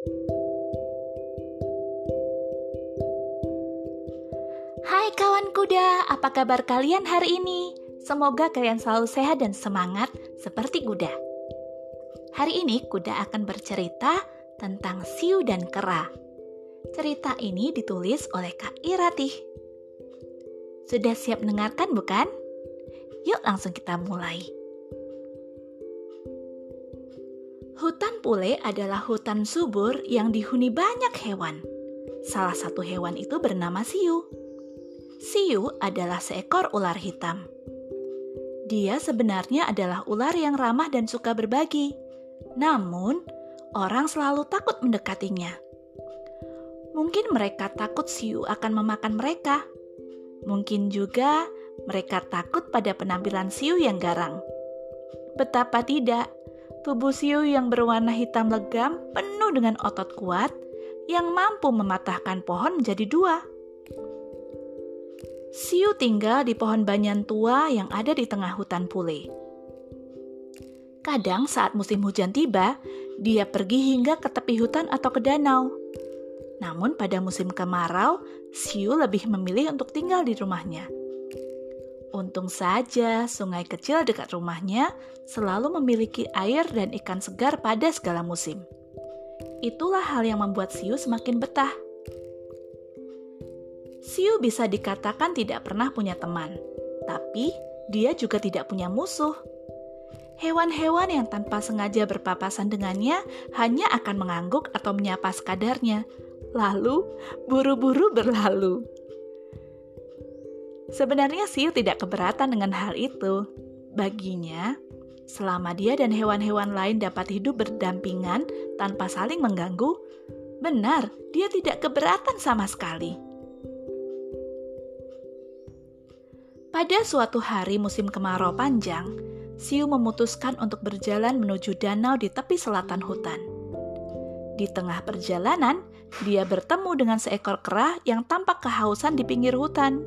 Hai kawan kuda, apa kabar kalian hari ini? Semoga kalian selalu sehat dan semangat seperti kuda. Hari ini kuda akan bercerita tentang Siu dan Kera. Cerita ini ditulis oleh Kak Iratih. Sudah siap mendengarkan bukan? Yuk langsung kita mulai. Hutan Pule adalah hutan subur yang dihuni banyak hewan. Salah satu hewan itu bernama Siu. Siu adalah seekor ular hitam. Dia sebenarnya adalah ular yang ramah dan suka berbagi. Namun, orang selalu takut mendekatinya. Mungkin mereka takut Siu akan memakan mereka. Mungkin juga mereka takut pada penampilan Siu yang garang. Betapa tidak, tubuh Siu yang berwarna hitam legam penuh dengan otot kuat yang mampu mematahkan pohon menjadi dua. Siu tinggal di pohon banyan tua yang ada di tengah hutan pule. Kadang saat musim hujan tiba, dia pergi hingga ke tepi hutan atau ke danau. Namun pada musim kemarau, Siu lebih memilih untuk tinggal di rumahnya. Untung saja sungai kecil dekat rumahnya selalu memiliki air dan ikan segar pada segala musim. Itulah hal yang membuat Siu semakin betah. Siu bisa dikatakan tidak pernah punya teman, tapi dia juga tidak punya musuh. Hewan-hewan yang tanpa sengaja berpapasan dengannya hanya akan mengangguk atau menyapa sekadarnya, lalu buru-buru berlalu. Sebenarnya Siu tidak keberatan dengan hal itu. Baginya, selama dia dan hewan-hewan lain dapat hidup berdampingan tanpa saling mengganggu, benar dia tidak keberatan sama sekali. Pada suatu hari musim kemarau panjang, Siu memutuskan untuk berjalan menuju danau di tepi selatan hutan. Di tengah perjalanan, dia bertemu dengan seekor kera yang tampak kehausan di pinggir hutan.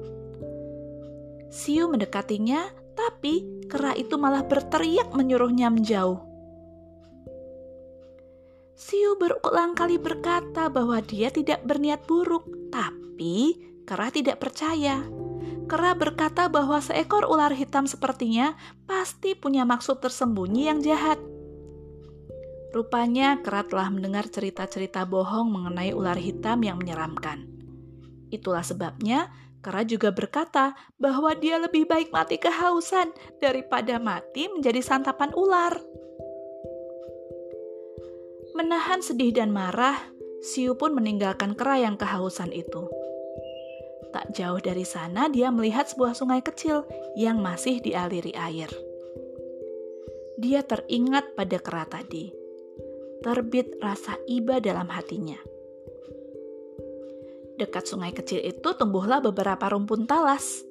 Siu mendekatinya, tapi kera itu malah berteriak menyuruhnya menjauh. Siu berulang kali berkata bahwa dia tidak berniat buruk, tapi kera tidak percaya. Kera berkata bahwa seekor ular hitam sepertinya pasti punya maksud tersembunyi yang jahat. Rupanya Kera telah mendengar cerita-cerita bohong mengenai ular hitam yang menyeramkan. Itulah sebabnya Kera juga berkata bahwa dia lebih baik mati kehausan daripada mati menjadi santapan ular. Menahan sedih dan marah, Siu pun meninggalkan kera yang kehausan itu. Tak jauh dari sana, dia melihat sebuah sungai kecil yang masih dialiri air. Dia teringat pada kera tadi. Terbit rasa iba dalam hatinya. Dekat sungai kecil itu tumbuhlah beberapa rumpun talas.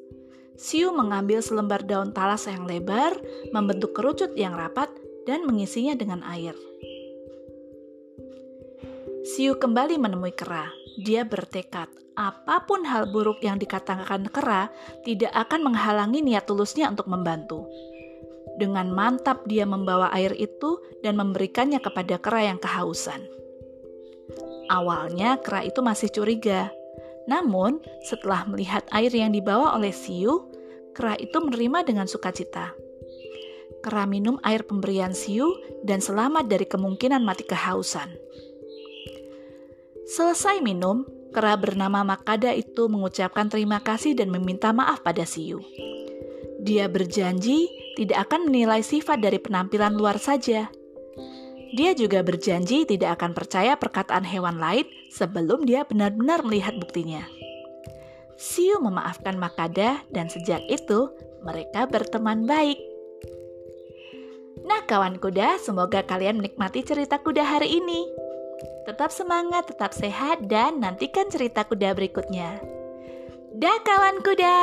Siu mengambil selembar daun talas yang lebar, membentuk kerucut yang rapat, dan mengisinya dengan air. Siu kembali menemui kera. Dia bertekad apa pun hal buruk yang dikatakan kera tidak akan menghalangi niat tulusnya untuk membantu. Dengan mantap dia membawa air itu dan memberikannya kepada kera yang kehausan. Awalnya kera itu masih curiga, namun setelah melihat air yang dibawa oleh Siu, kera itu menerima dengan sukacita. Kera minum air pemberian Siu dan selamat dari kemungkinan mati kehausan. Selesai minum, Kera bernama Makada itu mengucapkan terima kasih dan meminta maaf pada Siu. Dia berjanji tidak akan menilai sifat dari penampilan luar saja. Dia juga berjanji tidak akan percaya perkataan hewan lain sebelum dia benar-benar melihat buktinya. Siu memaafkan Makada dan sejak itu mereka berteman baik. Nah kawan kuda, semoga kalian menikmati cerita kuda hari ini. Tetap semangat, tetap sehat, dan nantikan cerita kuda berikutnya. Dah kawan kuda!